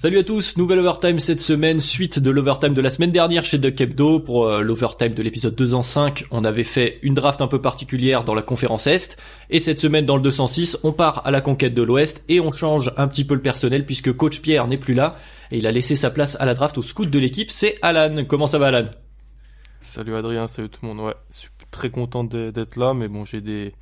Salut à tous, nouvelle overtime cette semaine, suite de l'overtime de la semaine dernière chez Duck Hebdo. Pour euh, l'overtime de l'épisode 205, on avait fait une draft un peu particulière dans la conférence Est. Et cette semaine dans le 206, on part à la conquête de l'Ouest et on change un petit peu le personnel puisque coach Pierre n'est plus là. Et il a laissé sa place à la draft au scout de l'équipe, c'est Alan. Comment ça va Alan? Salut Adrien, salut tout le monde. Ouais, je suis très content d'être là, mais bon, j'ai des,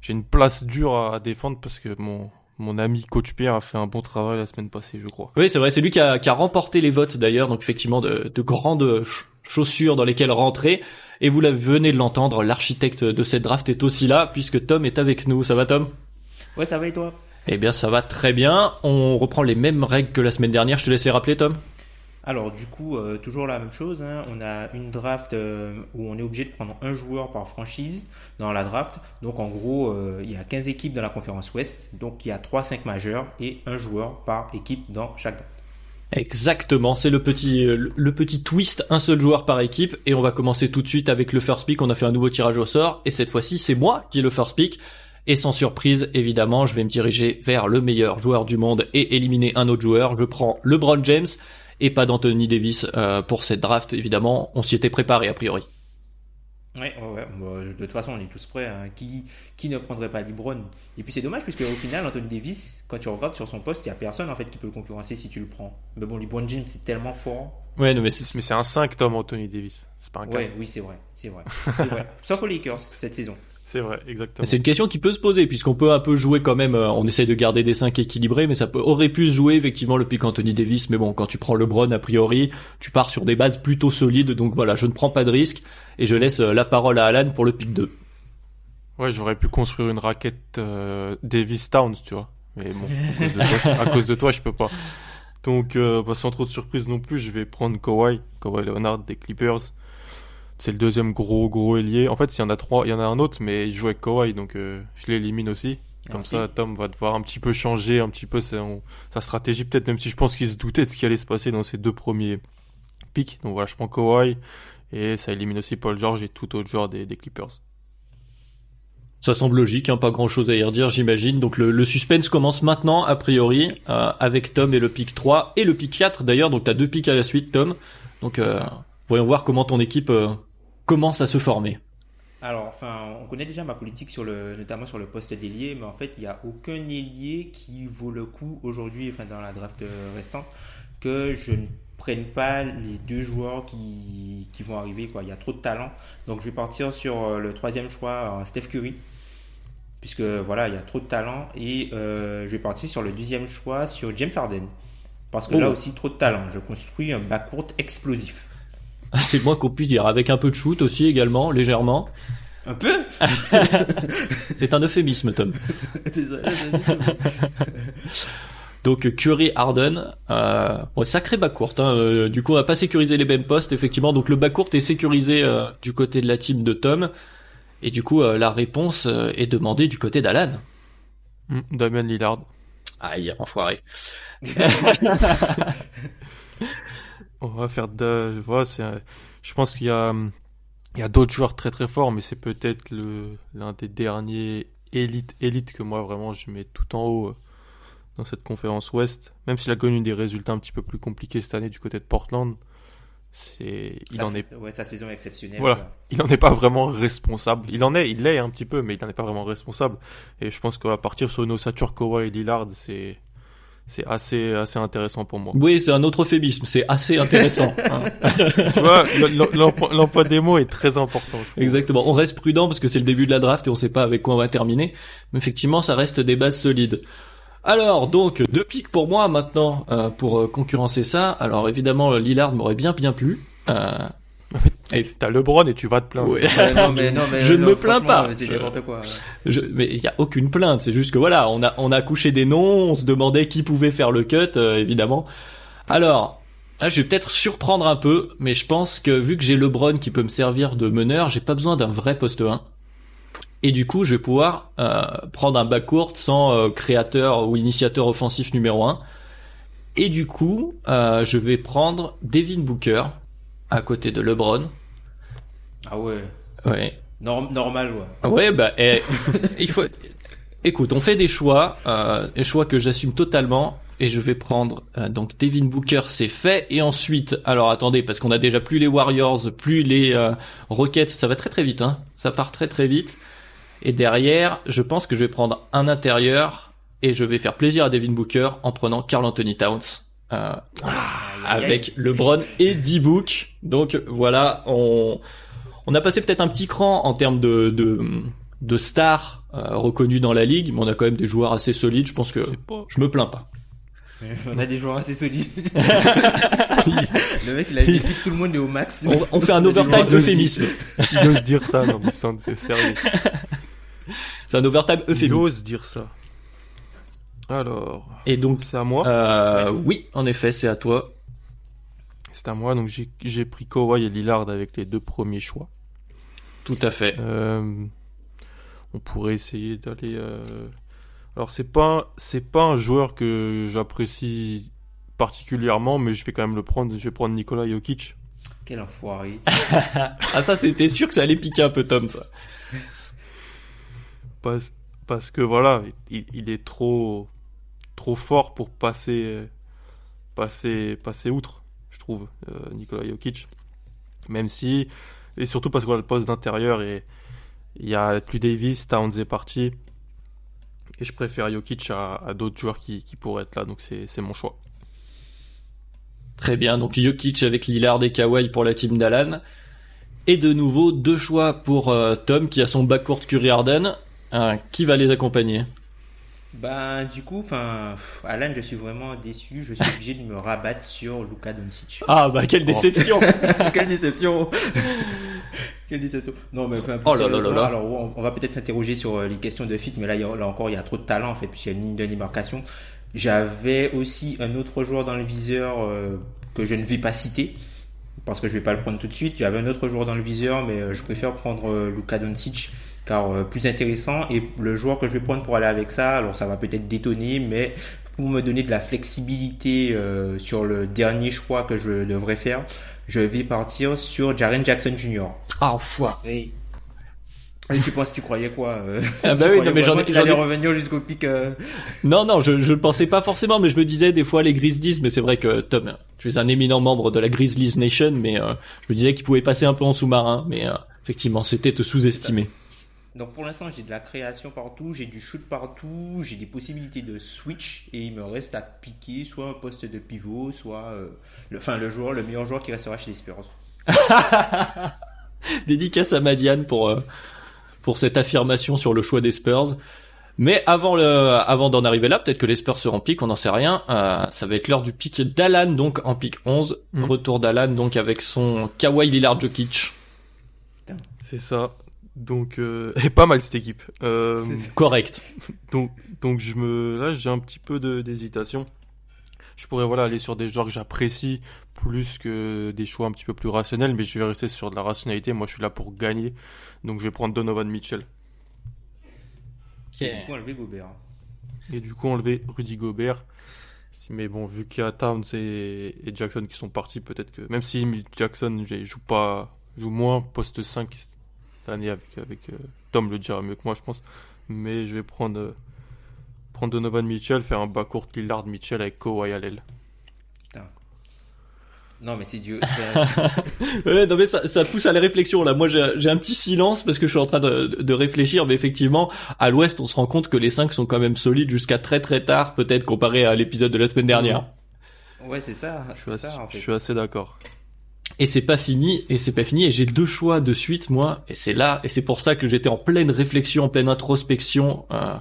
j'ai une place dure à défendre parce que mon, mon ami coach Pierre a fait un bon travail la semaine passée, je crois. Oui, c'est vrai, c'est lui qui a, qui a remporté les votes d'ailleurs, donc effectivement de, de grandes ch- chaussures dans lesquelles rentrer. Et vous venez de l'entendre, l'architecte de cette draft est aussi là, puisque Tom est avec nous. Ça va Tom? Ouais, ça va et toi? Eh bien ça va très bien, on reprend les mêmes règles que la semaine dernière, je te laisse les rappeler Tom? Alors, du coup, euh, toujours la même chose. hein. On a une draft euh, où on est obligé de prendre un joueur par franchise dans la draft. Donc, en gros, euh, il y a 15 équipes dans la conférence Ouest. Donc, il y a 3-5 majeurs et un joueur par équipe dans chaque draft. Exactement, c'est le petit le petit twist, un seul joueur par équipe et on va commencer tout de suite avec le first pick. On a fait un nouveau tirage au sort et cette fois-ci c'est moi qui ai le first pick. Et sans surprise, évidemment, je vais me diriger vers le meilleur joueur du monde et éliminer un autre joueur. Je prends LeBron James et pas d'Anthony Davis euh, pour cette draft. Évidemment, on s'y était préparé a priori. Ouais, ouais, ouais. Bon, de toute façon, on est tous prêts. hein. Qui, qui ne prendrait pas LeBron? Et puis, c'est dommage, puisque au final, Anthony Davis, quand tu regardes sur son poste, il n'y a personne en fait qui peut le concurrencer si tu le prends. Mais bon, LeBron James, c'est tellement fort. Ouais, non, mais c'est Mais c'est un 5 Tom Anthony Davis. C'est pas un 4. Ouais, oui, c'est vrai. C'est vrai. C'est vrai. Sauf aux Lakers cette saison. C'est vrai, exactement. C'est une question qui peut se poser puisqu'on peut un peu jouer quand même. euh, on essaye de garder des 5 équilibrés, mais ça peut, aurait pu se jouer effectivement le pick Anthony Davis. Mais bon, quand tu prends LeBron a priori, tu pars sur des bases plutôt solides. Donc voilà, je ne prends pas de risque et je laisse euh, la parole à Alan pour le pick 2. Ouais, j'aurais pu construire une raquette euh, Davis Towns, tu vois. Mais bon, à cause de toi, à cause de toi, je peux pas. Donc, euh, bah, sans trop de surprise non plus, je vais prendre Kawhi, Kawhi Leonard des Clippers. C'est le deuxième gros gros ailier. En fait, il y en a trois, il y en a un autre, mais il joue avec Kawhi, donc euh, je l'élimine aussi. Comme Merci. ça, Tom va devoir un petit peu changer, un petit peu sa, sa stratégie, peut-être même si je pense qu'il se doutait de ce qui allait se passer dans ses deux premiers picks. Donc voilà, je prends Kawhi et ça élimine aussi Paul George et tout autre joueur des, des Clippers. Ça semble logique, hein, pas grand chose à y redire, j'imagine. Donc le, le suspense commence maintenant, a priori, euh, avec Tom et le pick 3 et le pick 4 d'ailleurs. Donc t'as deux picks à la suite, Tom. Donc euh, voyons voir comment ton équipe euh, commence à se former. Alors, enfin, on connaît déjà ma politique sur le, notamment sur le poste d'ailier, mais en fait, il n'y a aucun ailier qui vaut le coup aujourd'hui, enfin, dans la draft euh, restante, que je ne prenne pas les deux joueurs qui, qui vont arriver, quoi. Il y a trop de talent. Donc, je vais partir sur euh, le troisième choix, Steph Curry, puisque voilà, il y a trop de talent, et euh, je vais partir sur le deuxième choix, sur James Harden. Parce que Oh. là aussi, trop de talent. Je construis un backcourt explosif. C'est le moins qu'on puisse dire, avec un peu de shoot aussi également, légèrement. Un peu? C'est un euphémisme, Tom. Désolé. Donc Curry Harden, euh, bon, sacré bas courte. Hein, euh, du coup, on va pas sécuriser les mêmes postes, effectivement. Donc le bas court est sécurisé euh, du côté de la team de Tom. Et du coup, euh, la réponse euh, est demandée du côté d'Alan. Hmm, Damian Lillard. Aïe, enfoiré. On va faire de, je pense qu'il y a, il y a d'autres joueurs très très forts, mais c'est peut-être le, l'un des derniers élites, élites que moi vraiment je mets tout en haut euh, dans cette conférence Ouest. Même s'il a connu des résultats un petit peu plus compliqués cette année du côté de Portland, c'est, il en est, Ouais, sa saison est exceptionnelle. Voilà. quoi. il en est pas vraiment responsable. Il en est, il l'est un petit peu, mais il en est pas vraiment responsable. Et je pense qu'à partir sur une ossature Kawhi et Lillard, c'est, c'est assez, assez intéressant pour moi. Oui, c'est un autre euphémisme. C'est assez intéressant. hein. tu vois, l'emploi des mots est très important. Exactement. On reste prudent parce que c'est le début de la draft et on sait pas avec quoi on va terminer. Mais effectivement, ça reste des bases solides. Alors, donc, deux pics pour moi maintenant euh, pour euh, concurrencer ça. Alors, évidemment, Lillard m'aurait bien bien plu. Euh, Et- T'as LeBron et tu vas te plaindre. Ouais. Ouais, non, mais, non, mais, Je ne me plains pas. Je-. Je- mais il y a aucune plainte, c'est juste que voilà, on a on a couché des noms, on se demandait qui pouvait faire le cut, euh, évidemment. Alors, là, je vais peut-être surprendre un peu, mais je pense que vu que j'ai LeBron qui peut me servir de meneur, j'ai pas besoin d'un vrai poste 1. Et du coup, je vais pouvoir euh, prendre un backcourt sans euh, créateur ou initiateur offensif numéro 1. Et du coup, euh, je vais prendre Devin Booker à côté de LeBron. Ah ouais. Ouais. Norm- normal, ouais. Ouais, bah, eh, il faut. Écoute, on fait des choix, euh, des choix que j'assume totalement, et je vais prendre euh, donc Devin Booker, c'est fait, et ensuite, alors attendez, parce qu'on a déjà plus les Warriors, plus les euh, Rockets, ça va très très vite, hein, ça part très très vite. Et derrière, je pense que je vais prendre un intérieur, et je vais faire plaisir à Devin Booker en prenant Carl Anthony Towns. Euh, avec LeBron et D-Book. Donc voilà, on, on a passé peut-être un petit cran en termes de, de, de stars euh, reconnus dans la ligue, mais on a quand même des joueurs assez solides. Je pense que Je me plains pas. On a des joueurs assez solides. le mec, il a il équipe tout le monde est au max. On, on fait un overtime euphémisme. Il ose dire ça, non mais c'est sérieux. C'est un overtime Il euphémisme. ose dire ça. Alors, Et donc, c'est à moi. euh, oui, en effet, c'est à toi. C'est à moi, donc j'ai pris Kawhi et Lillard avec les deux premiers choix. Tout à fait. Euh, on pourrait essayer d'aller. euh, Alors c'est pas c'est pas un joueur que j'apprécie particulièrement, mais je vais quand même le prendre. Je vais prendre Nikola Jokic. Quel enfoiré. Ah ça, c'était sûr que ça allait piquer un peu Tom, ça. Parce, parce que voilà, il, il est trop trop fort pour passer passer passer outre, trouve, euh, Nikola Jokic. Même si et surtout parce qu'on a le poste d'intérieur et il y a plus Davis, Towns est parti. Et je préfère Jokic à, d'autres joueurs qui, qui pourraient être là, donc c'est mon choix. Très bien, donc Jokic avec Lillard et Kawhi pour la team d'Alan. Et de nouveau, deux choix pour euh, Tom qui a son backcourt Curry Harden. Euh, qui va les accompagner? Ben, du coup, enfin, Alan, je suis vraiment déçu. Je suis obligé de me rabattre sur Luka Doncic. Ah bah quelle déception Quelle déception Quelle déception Non, mais enfin, Oh là là là sérieusement, là. alors on, on va peut-être s'interroger sur euh, les questions de fit, mais là, là encore, il y a trop de talent en fait, puisqu'il y a une ligne de démarcation. J'avais aussi un autre joueur dans le viseur euh, que je ne vais pas citer, parce que je vais pas le prendre tout de suite. J'avais un autre joueur dans le viseur, mais euh, je préfère prendre euh, Luka Doncic, car euh, plus intéressant. Et le joueur que je vais prendre pour aller avec ça, alors ça va peut-être détonner, mais pour me donner de la flexibilité euh, sur le dernier choix que je devrais faire, je vais partir sur Jaren Jackson Jr. Ah enfoiré Et tu penses, tu croyais quoi euh, Ah bah oui, non, mais j'en ai- j'en ai- revenir jusqu'au pic. euh, Non, non, je, je le pensais pas forcément, mais je me disais des fois les Grizzlies, mais c'est vrai que Tom, tu es un éminent membre de la Grizzlies Nation, mais euh, je me disais qu'il pouvait passer un peu en sous-marin, mais euh, effectivement, c'était te sous-estimer. Donc pour l'instant, j'ai de la création partout, j'ai du shoot partout, j'ai des possibilités de switch et il me reste à piquer soit un poste de pivot, soit euh, le, enfin le joueur, le meilleur joueur qui restera chez les Spurs. Dédicace à Madiane pour euh, pour cette affirmation sur le choix des Spurs. Mais avant le, avant d'en arriver là, peut-être que les Spurs seront pick, on n'en sait rien. Euh, ça va être l'heure du pick d'Alan, donc en pick 11. Mm. Retour d'Alan, donc avec son Kawhi Lillard Jokic. C'est ça. Donc, euh, et pas mal cette équipe. Euh, Correct. donc, donc je me, là, j'ai un petit peu de- d'hésitation. Je pourrais voilà aller sur des joueurs que j'apprécie plus que des choix un petit peu plus rationnels, mais je vais rester sur de la rationalité. Moi, je suis là pour gagner, donc je vais prendre Donovan Mitchell Et du coup, enlever Gobert. et du coup enlever Rudy Gobert. Mais bon, vu qu'il y a Towns et, et Jackson qui sont partis, peut-être que même si Jackson j'ai- joue pas, joue moins poste 5 cette année avec avec euh, Tom le dira mieux que moi, je pense. Mais je vais prendre euh, prendre Donovan Mitchell, faire un bas court Lillard Mitchell avec Kawhi à l'aile. Non, mais c'est Dieu. Ouais, non mais ça, ça pousse à la réflexion là. Moi j'ai un petit silence parce que je suis en train de, de réfléchir, mais effectivement à l'Ouest on se rend compte que les 5 sont quand même solides jusqu'à très très tard, peut-être comparé à l'épisode de la semaine dernière. ouais, c'est ça. Je suis C'est assez, ça en je fait. suis assez d'accord. Et c'est pas fini, et c'est pas fini, et j'ai deux choix de suite moi, et c'est là, et c'est pour ça que j'étais en pleine réflexion, en pleine introspection, euh,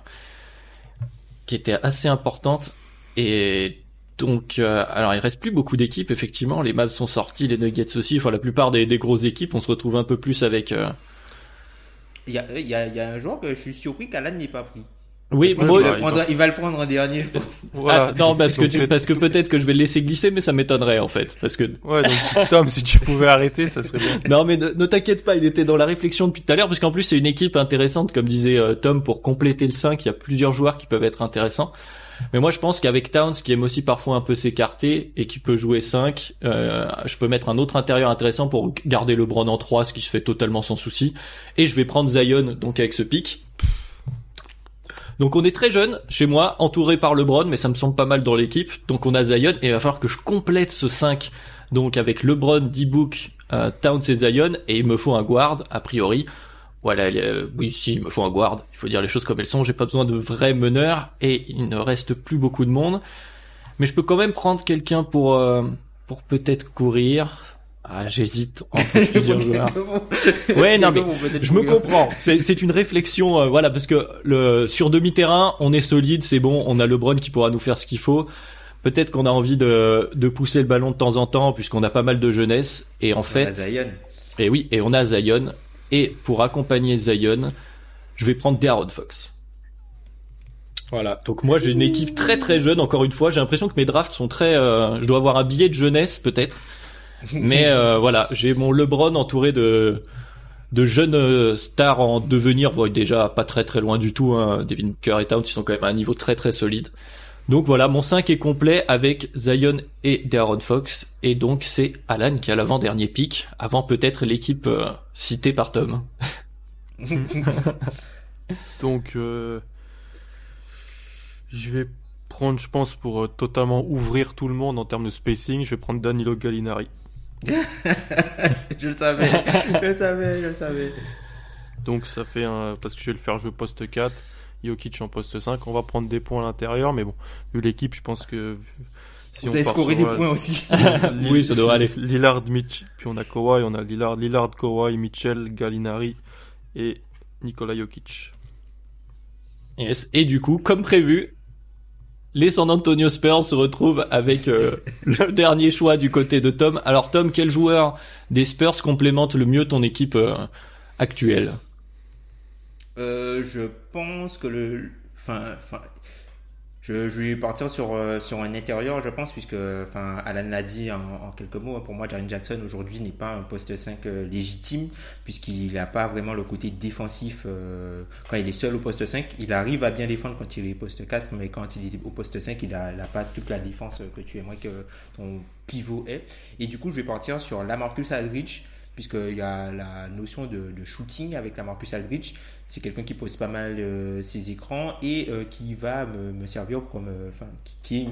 qui était assez importante, et Donc, euh, alors il reste plus beaucoup d'équipes, effectivement. Les Mavs sont sortis, les Nuggets aussi. Enfin, la plupart des, des grosses équipes, on se retrouve un peu plus avec. euh, Il y a, y, a, y a un joueur que je suis surpris qu'Alan n'ait pas pris. Oui, moi- va, il prendre- va- il va le prendre en dernier, je pense. Voilà. Ah, non, parce que tu- parce que peut-être que je vais le laisser glisser, mais ça m'étonnerait en fait, parce que Ouais, donc Tom, si tu pouvais arrêter, ça serait bien. non, mais ne, ne t'inquiète pas, il était dans la réflexion depuis tout à l'heure, parce qu'en plus c'est une équipe intéressante, comme disait euh, Tom, pour compléter le 5, il y a plusieurs joueurs qui peuvent être intéressants. Mais moi je pense qu'avec Towns, qui aime aussi parfois un peu s'écarter et qui peut jouer 5, euh, je peux mettre un autre intérieur intéressant pour garder LeBron en 3, ce qui se fait totalement sans souci. Et je vais prendre Zion, donc avec ce pic. Donc on est très jeune chez moi, entouré par LeBron, mais ça me semble pas mal dans l'équipe. Donc on a Zion et il va falloir que je complète ce 5 donc avec LeBron, D-Book, euh, Towns et Zion et il me faut un guard a priori. Voilà, euh, oui, si, il me faut un guard. Il faut dire les choses comme elles sont. J'ai pas besoin de vrais meneurs et il ne reste plus beaucoup de monde. Mais je peux quand même prendre quelqu'un pour euh, pour peut-être courir. Ah, j'hésite entre plusieurs joueurs. Ouais, non, mais je me comprends. C'est, c'est une réflexion, euh, voilà, parce que le sur demi-terrain, on est solide, c'est bon, on a LeBron qui pourra nous faire ce qu'il faut. Peut-être qu'on a envie de, de pousser le ballon de temps en temps, puisqu'on a pas mal de jeunesse. Et en fait, Zion. et oui, et on a Zion. Et pour accompagner Zion, je vais prendre De'Aaron Fox. Voilà. Donc moi, j'ai une équipe très très jeune. Encore une fois, j'ai l'impression que mes drafts sont très. euh, je dois avoir un billet de jeunesse peut-être. Mais euh, voilà, j'ai mon LeBron entouré de de jeunes euh, stars en devenir. Bon, déjà pas très très loin du tout. Hein. Devin Booker et Towns, ils sont quand même à un niveau très très solide. Donc voilà, mon 5 est complet avec Zion et De'Aaron Fox. Et donc c'est Alan qui a l'avant-dernier pic, avant peut-être l'équipe euh, citée par Tom. Donc, euh, je vais prendre, je pense, pour euh, totalement ouvrir tout le monde en termes de spacing, je vais prendre Danilo Gallinari. Je le savais, je le savais, je le savais. Donc, ça fait un, parce que je vais le faire jouer poste 4, Jokic en poste 5. On va prendre des points à l'intérieur, mais bon, vu l'équipe, je pense que si Vous on avez scoré des euh, points aussi. Oui, ça devrait aller. Lillard, Mitch, puis on a Kawhi, on a Lillard, Lillard, Kawhi, Mitchell, Gallinari et Nikola Jokic. Yes. Et du coup, comme prévu, les San Antonio Spurs se retrouvent avec euh, le dernier choix du côté de Tom. Alors Tom, quel joueur des Spurs complémente le mieux ton équipe euh, actuelle? Euh, je pense que le, enfin, enfin, je, je vais partir sur euh, sur un intérieur, je pense, puisque, enfin, Alan l'a dit en, en quelques mots. Pour moi, Jaren Jackson aujourd'hui n'est pas un poste 5 euh, légitime, puisqu'il n'a pas vraiment le côté défensif euh, quand il est seul au poste 5. Il arrive à bien défendre quand il est poste 4, mais quand il est au poste 5, il a, il a pas toute la défense que tu aimerais que ton pivot ait. Et du coup, je vais partir sur Lamarcus Aldridge puisqu'il y a la notion de, de shooting avec la Marcus Aldridge. C'est quelqu'un qui pose pas mal euh, ses écrans et euh, qui va me, me servir comme, euh, enfin, qui, qui est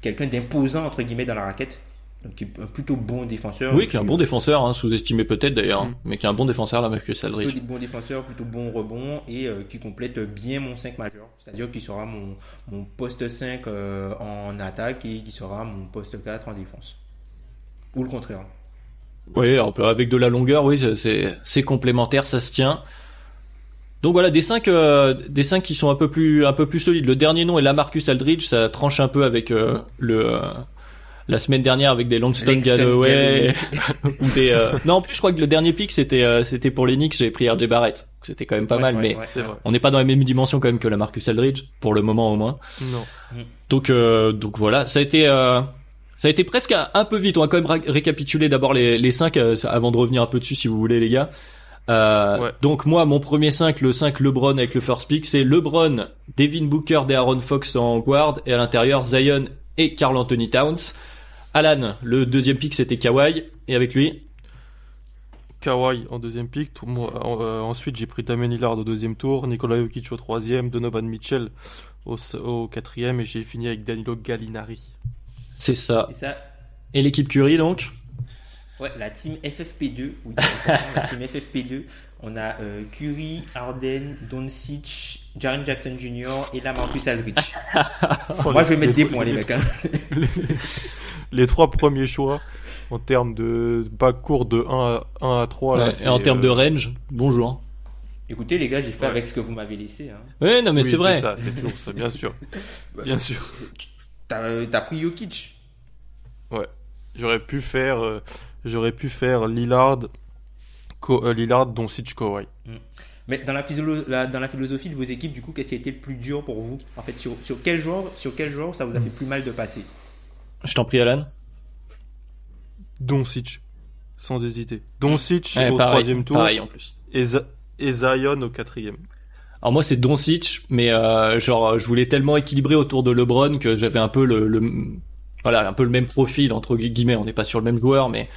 quelqu'un d'imposant entre guillemets dans la raquette. Donc qui est un plutôt bon défenseur. Oui, qui est un bon défenseur, hein, sous-estimé peut-être d'ailleurs, hein, mais qui est un bon défenseur, la Marcus Plutôt Aldridge. des bons défenseurs, plutôt bon rebond et euh, qui complète bien mon 5 majeur. C'est-à-dire qu'il sera mon, mon poste 5 euh, en attaque et qui sera mon poste 4 en défense. Ou le contraire. Oui, un peu avec de la longueur, oui, c'est c'est complémentaire, ça se tient. Donc voilà, des cinq, euh, des cinq qui sont un peu plus, un peu plus solides. Le dernier nom est Lamarcus Aldridge, ça tranche un peu avec euh, le euh, la semaine dernière avec des Langston Galloway ou des. euh, Non, en plus je crois que le dernier pick c'était euh, c'était pour les Knicks, j'avais pris RJ Barrett. C'était quand même pas Ouais, mal, ouais, mais ouais, on n'est pas dans la même dimension quand même que Lamarcus Aldridge pour le moment au moins. Non. Donc, euh, donc voilà, ça a été, euh, ça a été presque un, peu vite. On va quand même récapituler d'abord les, les cinq euh, avant de revenir un peu dessus si vous voulez les gars. Euh, Ouais. Donc moi, mon premier 5, le 5 LeBron avec le first pick, c'est LeBron, Devin Booker, Aaron Fox en guard et à l'intérieur Zion et Carl Anthony Towns. Alan, le deuxième pick c'était Kawhi et avec lui? Kawhi en deuxième pick. Tout, moi, euh, ensuite, j'ai pris Damien Lillard au deuxième tour, Nikola Jokic au troisième, Donovan Mitchell au, au quatrième et j'ai fini avec Danilo Gallinari. C'est ça. Et ça, Et l'équipe Curry donc. Ouais, la team FFP2, ou la team FFP2, on a euh, Curry, Arden, Doncic, Jaren Jackson Jr. et la Marcus Aldridge. Moi, je vais mettre des points, les mecs. Hein. Les trois premiers choix en termes de backcourt de 1 à, 1 à 3. Là, Ouais, c'est, et en termes de euh, range, bonjour. Écoutez, les gars, j'ai fait Ouais. avec ce que vous m'avez laissé. Hein. Ouais, non mais oui, c'est vrai. ça, c'est toujours ça, bien sûr. Bien sûr. T'as as pris Jokic. Ouais. J'aurais pu faire, euh, j'aurais pu faire Lillard, Ko, euh, Lillard, Doncic, Kawhi. Mais dans la, physio- la- dans la philosophie de vos équipes, du coup, qu'est-ce qui a été le plus dur pour vous? En fait, sur, sur quel joueur, sur quel joueur ça vous a fait plus mal de passer? Je t'en prie, Alan. Doncic, sans hésiter. Doncic Ouais, au pareil, troisième tour pareil en plus. et, et Zion au quatrième. Alors moi c'est Doncic, mais euh, genre je voulais tellement équilibrer autour de LeBron que j'avais un peu le, le voilà un peu le même profil entre guillemets. On n'est pas sur le même joueur, mais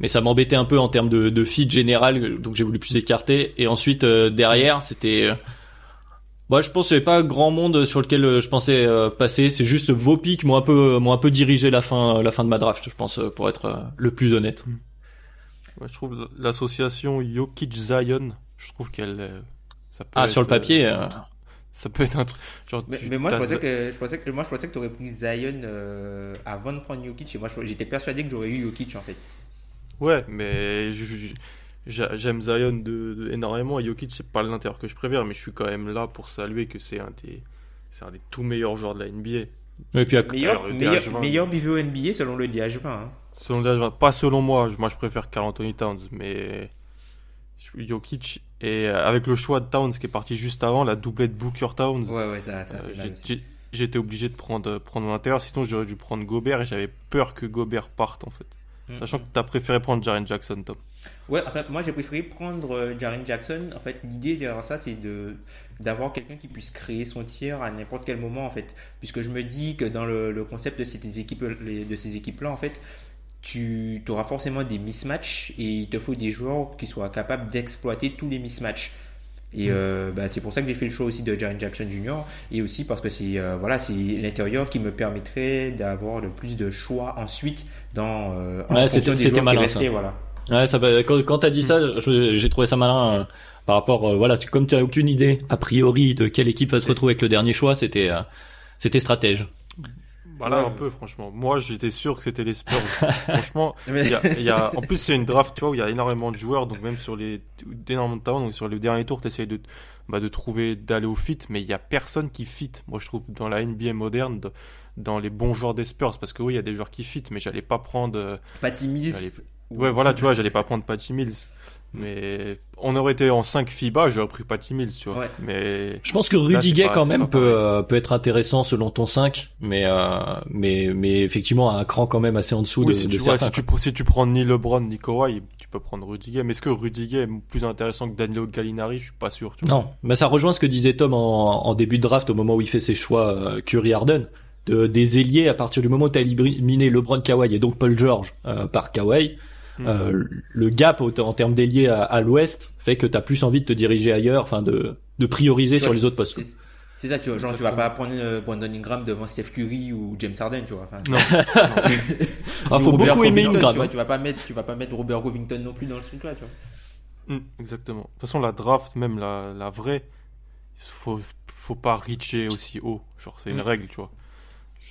mais ça m'embêtait un peu en termes de, de fit général, donc j'ai voulu plus écarter. Et ensuite euh, derrière c'était, euh, moi je pense qu'il n'y avait pas grand monde sur lequel euh, je pensais euh, passer. C'est juste vos pics m'ont un peu m'ont un peu dirigé la fin la fin de ma draft, je pense pour être le plus honnête. Ouais, je trouve l'association Jokic-Zion, je trouve qu'elle, ça peut Ah être, sur le papier. euh, euh, ça peut être un truc. Genre, mais, tu- mais moi, je pensais que je pensais que moi, je pensais que t'aurais pris Zion euh, avant de prendre Jokic. Et moi, j'étais persuadé que j'aurais eu Jokic en fait. Ouais, mais j'aime Zion de, de- énormément et Jokic c'est pas l'intérieur que je préfère, mais je suis quand même là pour saluer que c'est un des, c'est un des tout meilleurs joueurs de la NBA. Et puis Meilleur, Alors, le meilleur, DH20. meilleur BVO NBA selon le DH20. hein. Selon l'âge, pas selon moi, moi je préfère Carl Anthony Towns, mais Jokic et euh, avec le choix de Towns qui est parti juste avant, la doublette Booker Towns, Ouais, ouais, ça, ça euh, fait j'étais obligé de prendre prendre l'intérieur, sinon j'aurais dû prendre Gobert et j'avais peur que Gobert parte en fait. Mm. Sachant que t'as préféré prendre Jaren Jackson, Tom. Ouais, en fait, moi j'ai préféré prendre euh, Jaren Jackson. En fait, l'idée derrière ça, c'est de d'avoir quelqu'un qui puisse créer son tir à n'importe quel moment, en fait. Puisque je me dis que dans le, le concept de ces équipes, les- de ces équipes-là, en fait, tu auras forcément des mismatchs et il te faut des joueurs qui soient capables d'exploiter tous les mismatchs. Et euh, bah, c'est pour ça que j'ai fait le choix aussi de Jaren Jackson Jr. et aussi parce que c'est euh, voilà c'est l'intérieur qui me permettrait d'avoir le plus de choix ensuite dans euh, en Ouais, c'était- malin, restaient, ça. voilà. Ouais, ça quand, quand t'as dit ça, je- j'ai trouvé ça malin euh, par rapport, voilà, tu, comme tu as aucune idée a priori de quelle équipe va se retrouver avec le dernier choix, c'était, c'était stratège. Voilà Ouais. un peu franchement. Moi j'étais sûr que c'était les Spurs. franchement, Mais- il y a, il y a- en plus c'est une draft tu vois où il y a énormément de joueurs donc même sur les énormément de talents donc sur le dernier tour tu essayes de bah, de trouver d'aller au fit mais il y a personne qui fit. Moi je trouve dans la NBA moderne de- dans les bons joueurs des Spurs parce que oui il y a des joueurs qui fit mais j'allais pas prendre euh, Patty Mills. ouais voilà tu vois j'allais pas prendre Patty Mills. Mais on aurait été en 5 FIBA, j'aurais pris Patty Mills, tu vois. Ouais. Mais Je pense que pas- quand même peut, euh, peut être intéressant selon ton 5, mais, euh, mais, mais effectivement à un cran quand même assez en dessous Oui, de, si, de tu vois, certains. si, tu, si tu prends ni LeBron ni Kawhi, tu peux prendre Rudy Gay. Mais est-ce que Rudy Gay est plus intéressant que Danilo Gallinari? Je suis pas sûr. Tu vois. Non, mais ça rejoint ce que disait Tom en, en début de draft au moment où il fait ses choix euh, Curry Harden. De, des ailiers à partir du moment où tu as éliminé LeBron Kawhi et donc Paul George euh, par Kawhi, Hmm. euh, le gap en termes d'ailier à, à l'ouest fait que tu as plus envie de te diriger ailleurs, enfin de, de prioriser sur les autres postes. C'est ça, tu vois. Genre, tu vas pas prendre euh, Brandon Ingram devant Steph Curry ou James Harden, tu vois. Enfin, Non. Ah, faut Robert beaucoup aimer Covington, Ingram. Tu, vois, hein. tu vas pas mettre, tu vas pas mettre Robert Covington non plus dans le truc là, tu vois. Hmm, exactement. De toute façon, la draft, même la, la vraie, il faut, faut pas reacher aussi haut. Genre, c'est une Mm. règle, tu vois.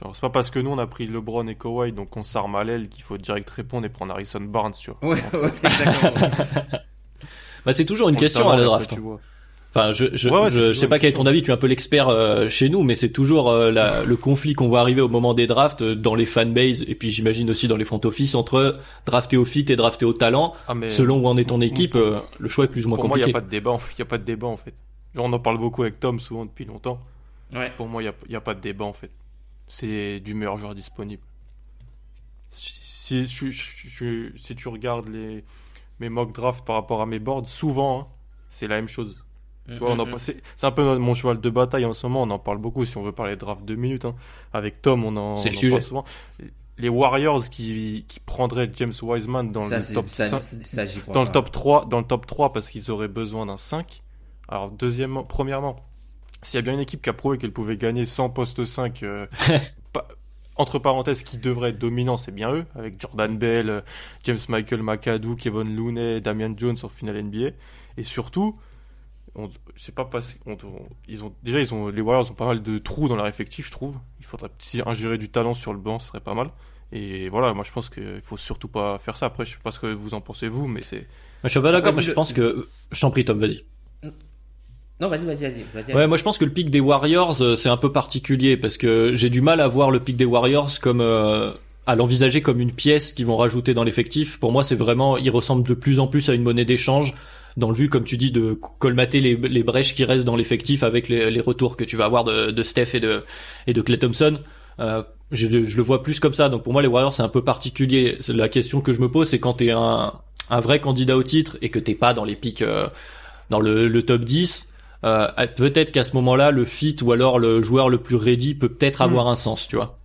Genre, c'est pas parce que nous on a pris LeBron et Kawhi, donc on s'arme à l'aile qu'il faut direct répondre et prendre Harrison Barnes, tu vois. Ouais, ouais, exactement. Bah, c'est toujours une On question à la le draft. tu vois. Enfin, je, je, Ouais, ouais, c'est je, sais pas quel est ton avis, tu es un peu l'expert euh, chez nous, mais c'est toujours euh, la- le conflit qu'on voit arriver au moment des drafts euh, dans les fanbases et puis j'imagine aussi dans les front office entre drafter au fit et drafter au talent. Ah, mais Selon où en est ton pour- équipe, euh, le choix est plus ou moins pour moi, il n'y compliqué. a pas de débat. en fait. Il y a pas de débat en fait. On en parle beaucoup avec Tom souvent depuis longtemps. Ouais. Pour moi, il n'y a, il y a pas de débat en fait. C'est du meilleur joueur disponible. Si, si, si- si- si tu regardes les, mes mock drafts par rapport à mes boards, souvent, hein, c'est la même chose. En- Mhm. c'est un peu notre- mon cheval de bataille en ce moment. On en parle beaucoup. Si on veut parler de draft deux minutes, hein. avec Tom, on en, le parle souvent. Les Warriors qui, qui prendraient James Wiseman dans Ça, le top ça, 5 ça, j'y crois dans le top 3 dans le top 3 parce qu'ils auraient besoin d'un 5 alors deuxièmement premièrement s'il y a bien une équipe qui a prouvé qu'elle pouvait gagner sans poste 5 euh, pa- entre parenthèses qui devrait être dominant c'est bien eux avec Jordan Bell euh, James Michael McAdoo Kevin Looney Damian Jones en finale NBA et surtout on, pas parce on- on- ils ont déjà ils ont les Warriors ont pas mal de trous dans leur effectif je trouve. Il faudrait si ingérer du talent sur le banc ce serait pas mal. Et voilà moi je pense qu'il faut surtout pas faire ça. Après je sais pas ce que vous en pensez vous mais c'est Je suis pas d'accord, mais je pense que je t'en prie Tom, vas-y. Non, vas-y, vas-y, vas-y. Ouais, moi je pense que le pic des Warriors euh, c'est un peu particulier parce que j'ai du mal à voir le pic des Warriors comme euh, à l'envisager comme une pièce qu'ils vont rajouter dans l'effectif. Pour moi, c'est vraiment il ressemble de plus en plus à une monnaie d'échange dans le but comme tu dis de colmater les, les brèches qui restent dans l'effectif avec les, les retours que tu vas avoir de, de Steph et de et de Clay Thompson. Euh, je, je le vois plus comme ça. Donc pour moi, les Warriors c'est un peu particulier. La question que je me pose, c'est quand t'es un un vrai candidat au titre et que t'es pas dans les pics euh, dans le, le top 10 euh, peut-être qu'à ce moment-là, le fit ou alors le joueur le plus ready peut peut-être Hmm. avoir un sens, tu vois.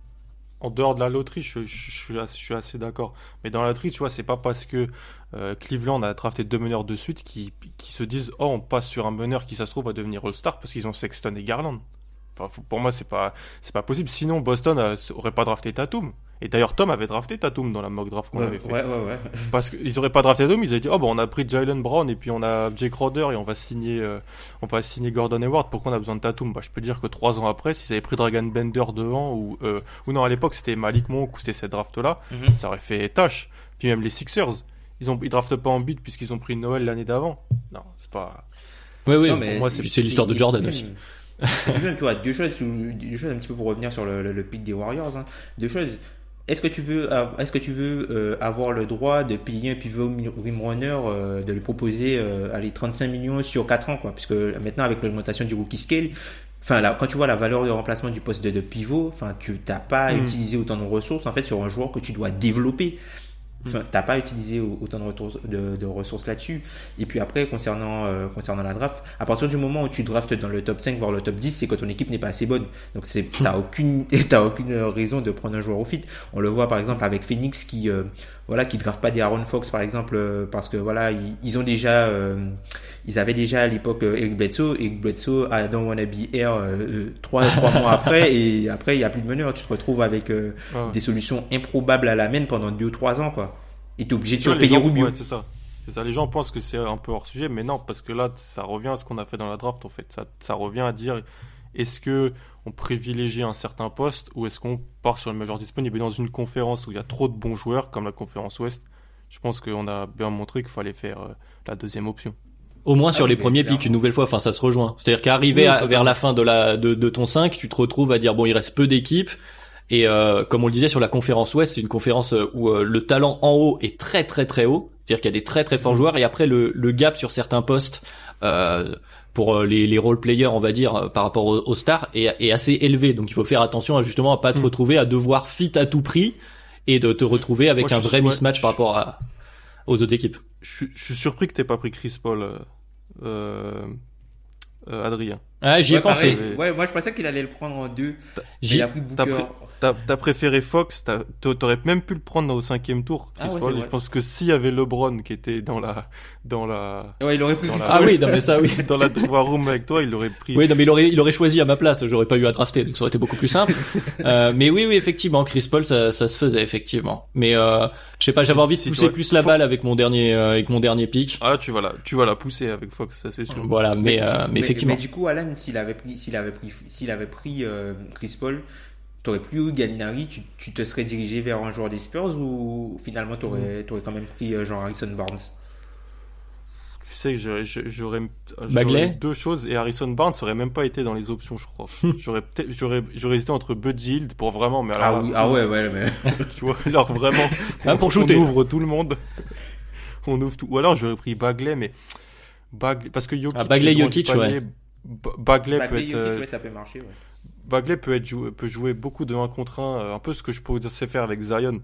En dehors de la loterie, je, je- je suis assez, je suis assez d'accord. Mais dans la loterie, tu vois, c'est pas parce que euh, Cleveland a drafté deux meneurs de suite qui, qui se disent oh on passe sur un meneur qui ça se trouve va devenir All-Star parce qu'ils ont Sexton et Garland. Pour moi c'est pas c'est pas possible. Sinon Boston euh, aurait pas drafté Tatum. Et d'ailleurs Tom avait drafté Tatum dans la mock draft qu'on Ouais, avait fait. ouais, ouais, ouais. Parce qu'ils auraient pas drafté Tatum, ils avaient dit oh bon on a pris Jalen Brown et puis on a Jake Crowder et on va signer euh, on va signer Gordon Hayward. Pourquoi on a besoin de Tatum? Bah je peux dire que trois ans après, s'ils avaient pris Dragon Bender devant ou euh, ou non à l'époque c'était Malik Monk ou c'était cette draft là, Mhm. ça aurait fait tâche. Puis même les Sixers, ils ont ils draftent pas en beat puisqu'ils ont pris Noël l'année d'avant. Non c'est pas. Oui, oui. Non, pour mais moi, c'est c'est l'histoire de Jordan aussi. Et puis même, tu vois, deux choses, deux choses un petit peu pour revenir sur le, le, le pic des Warriors. hein. Deux choses. Est-ce que tu veux, est-ce que tu veux euh, avoir le droit de payer un pivot mi- rim runner, euh, de lui proposer euh, allez, 35 millions sur 4 ans, quoi, puisque maintenant avec l'augmentation du rookie scale, enfin là, quand tu vois la valeur de remplacement du poste de, de pivot, enfin tu t'as pas Mm. utilisé autant de ressources en fait sur un joueur que tu dois développer. Enfin, t'as pas utilisé au- autant de, retours- de, de ressources là-dessus. Et puis après, concernant, euh, concernant la draft, à partir du moment où tu draftes dans le top 5, voire le top 10, c'est que ton équipe n'est pas assez bonne. Donc c'est, t'as aucune, t'as aucune raison de prendre un joueur au fit. On le voit par exemple avec Phoenix qui, euh, voilà, qui draft pas des Aaron Fox par exemple, euh, parce que voilà, ils, ils ont déjà, euh, ils avaient déjà à l'époque euh, Eric Bledsoe. Eric Bledsoe a Don't Wanna Be Air euh, trois, trois mois après, et après il y a plus de meneur. Tu te retrouves avec euh, Ouais. des solutions improbables à la main pendant 2 ou 3 ans, quoi. Et t'es obligé de surpayer Rubio. ouais, c'est ça. C'est ça. Les gens pensent que c'est un peu hors sujet, mais non, parce que là, ça revient à ce qu'on a fait dans la draft, en fait. Ça, ça revient à dire est-ce que on privilégie un certain poste ou est-ce qu'on part sur le majeur disponible? Et dans une conférence où il y a trop de bons joueurs, comme la conférence Ouest, je pense qu'on a bien montré qu'il fallait faire euh, la deuxième option. Au moins sur Ah les premiers clairement. pics, une nouvelle fois, enfin ça se rejoint. C'est-à-dire qu'arrivé Oui, vers la fin de la de, de ton 5, tu te retrouves à dire bon, il reste peu d'équipes. Et euh, comme on le disait sur la conférence Ouest, c'est une conférence euh, où euh, le talent en haut est très très très haut. C'est-à-dire qu'il y a des très très forts joueurs et après le, le gap sur certains postes euh, pour euh, les, les role players, on va dire, euh, par rapport aux, aux stars est, est assez élevé. Donc il faut faire attention à justement à pas te Mm. retrouver à devoir fit à tout prix et de te retrouver avec Moi, un vrai mismatch je- par rapport à, aux autres équipes. Je, suis- je suis surpris que t'aies pas pris Chris Paul, euh, euh, Adrien. Ah, j'y ai Ouais, pensé. pareil. Ouais, moi je pensais qu'il allait le prendre en deux. a pris t'as Booker. T'as t'as préféré Fox, t'aurais même pu le prendre au cinquième tour, Chris Ah ouais. Je pense que s'il y avait LeBron qui était dans la, dans la, Ouais, il aurait pris la- Ah oui, non mais ça oui. dans la war room avec toi, il aurait pris. Oui, non, mais il aurait, il aurait choisi à ma place. J'aurais pas eu à drafter, donc ça aurait été beaucoup plus simple. euh, mais oui, oui, effectivement, Chris Paul, ça, ça se faisait effectivement. Mais euh, je sais pas, j'avais envie de pousser plus la balle avec mon dernier, euh, avec mon dernier pick. Ah tu vas la, tu vas la pousser avec Fox, ça c'est sûr. Voilà, mais, euh, mais, effectivement. Mais du coup, Alan, s'il avait pris, s'il avait pris, s'il avait pris euh, Chris Paul, t'aurais plus eu Gallinari, tu, tu te serais dirigé vers un joueur des Spurs ou finalement Mm. t'aurais, t'aurais quand même pris euh, genre Harrison Barnes? Tu sais que j'aurais, j'aurais, j'aurais Bagley? deux choses et Harrison Barnes aurait même pas été dans les options, je crois. j'aurais peut-être, j'aurais, j'aurais hésité entre Buddy Hield pour vraiment, mais alors, Ah là, oui, ah ouais, ouais, mais. tu vois, alors vraiment, Ah, pour on shooter. ouvre tout le monde. On ouvre tout. Ou alors j'aurais pris Bagley, mais Bagley, parce que Jokic, Ah, Bagley, Jokic, panier. ouais. Ba- Bagley Bagley, peut être, Jokic, ouais, ça peut marcher, ouais. Bagley peut être joué, peut jouer beaucoup de 1 contre 1, euh, un peu ce que je pourrais faire avec Zion.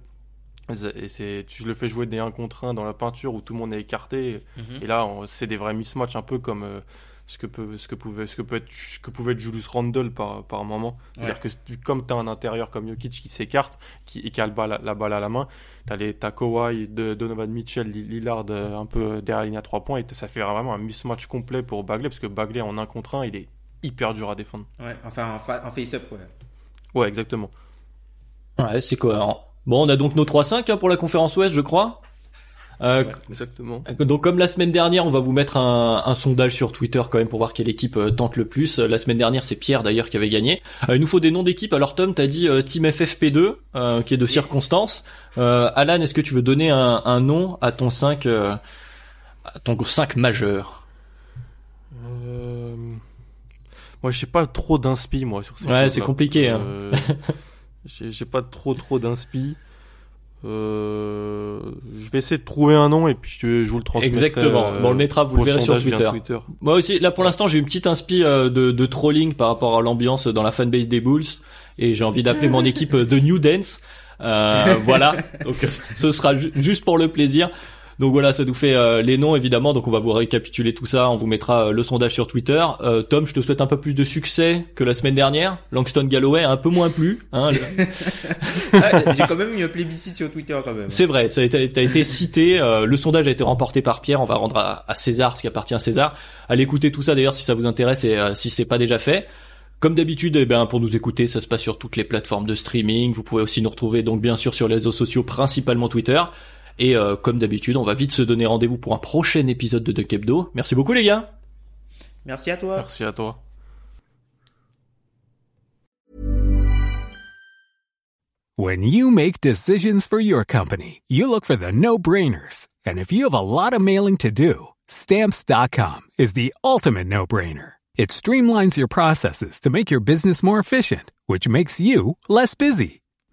Et c'est, je le fais jouer des 1 contre 1 dans la peinture où tout le monde est écarté. Mhm. Et là, on- c'est des vrais mismatchs, un peu comme euh, ce que peut, ce que pouvait, ce que peut être, ce que pouvait être Julius Randle par, par moment. C'est-à-dire que comme tu as un intérieur comme Jokic qui s'écarte, qui, et qui a le la balle à la main, tu as, les, t'as Kawhi, de, Donovan Mitchell, Lillard euh, un peu derrière la ligne à 3 points. Et ça fait vraiment un mismatch complet pour Bagley, parce que Bagley en 1 contre 1, il est hyper dur à défendre. Ouais, enfin, en, fa- en face-up, ouais. Ouais, exactement. Ouais, c'est cohérent. Bon, on a donc nos 3-5 hein, pour la conférence Ouest, je crois. Euh, Ouais. Exactement. Donc comme la semaine dernière, on va vous mettre un, un sondage sur Twitter quand même pour voir quelle équipe euh, tente le plus. Euh, La semaine dernière, c'est Pierre d'ailleurs qui avait gagné. Euh, il nous faut des noms d'équipes. Alors Tom, t'as dit euh, Team FFP2, euh, qui est de circonstance. Alan, est-ce que tu veux donner un, un nom à ton 5 euh, à ton 5 majeur Moi, j'ai pas trop d'inspi, moi, sur ces Ouais, c'est compliqué, hein. J'ai pas trop, trop d'inspi. Euh, je vais essayer de trouver un nom et puis je, je vous le transmettrai. Exactement. euh, Bon, on le mettra, vous le verrez sur Twitter. Moi aussi, là pour l'instant, j'ai une petite inspi euh, de, de trolling par rapport à l'ambiance dans la fanbase des Bulls et j'ai envie d'appeler mon équipe euh, The New Dance. Euh, voilà. Donc euh, ce sera ju- juste pour le plaisir. Donc voilà, ça nous fait euh, les noms évidemment. Donc on va vous récapituler tout ça. On vous mettra euh, le sondage sur Twitter. Euh, Tom, je te souhaite un peu plus de succès que la semaine dernière. Langston Galloway a un peu moins plu. Hein, Ah, J'ai quand même eu un plébiscite sur Twitter quand même. C'est vrai, ça a été, t'as été cité. euh, le sondage a été remporté par Pierre. On va rendre à, à César ce qui appartient à César. Allez écouter tout ça d'ailleurs si ça vous intéresse et euh, si c'est pas déjà fait. Comme d'habitude, eh ben, pour nous écouter, ça se passe sur toutes les plateformes de streaming. Vous pouvez aussi nous retrouver donc bien sûr sur les réseaux sociaux, principalement Twitter. Et euh, comme d'habitude, on va vite se donner rendez-vous pour un prochain épisode de Duck Hebdo. Merci beaucoup les gars. Merci à toi. Merci à toi. When you make decisions for your company, you look for the no-brainers. And if you have a lot of mailing to do, stamps.com is the ultimate no-brainer. It streamlines your processes to make your business more efficient, which makes you less busy.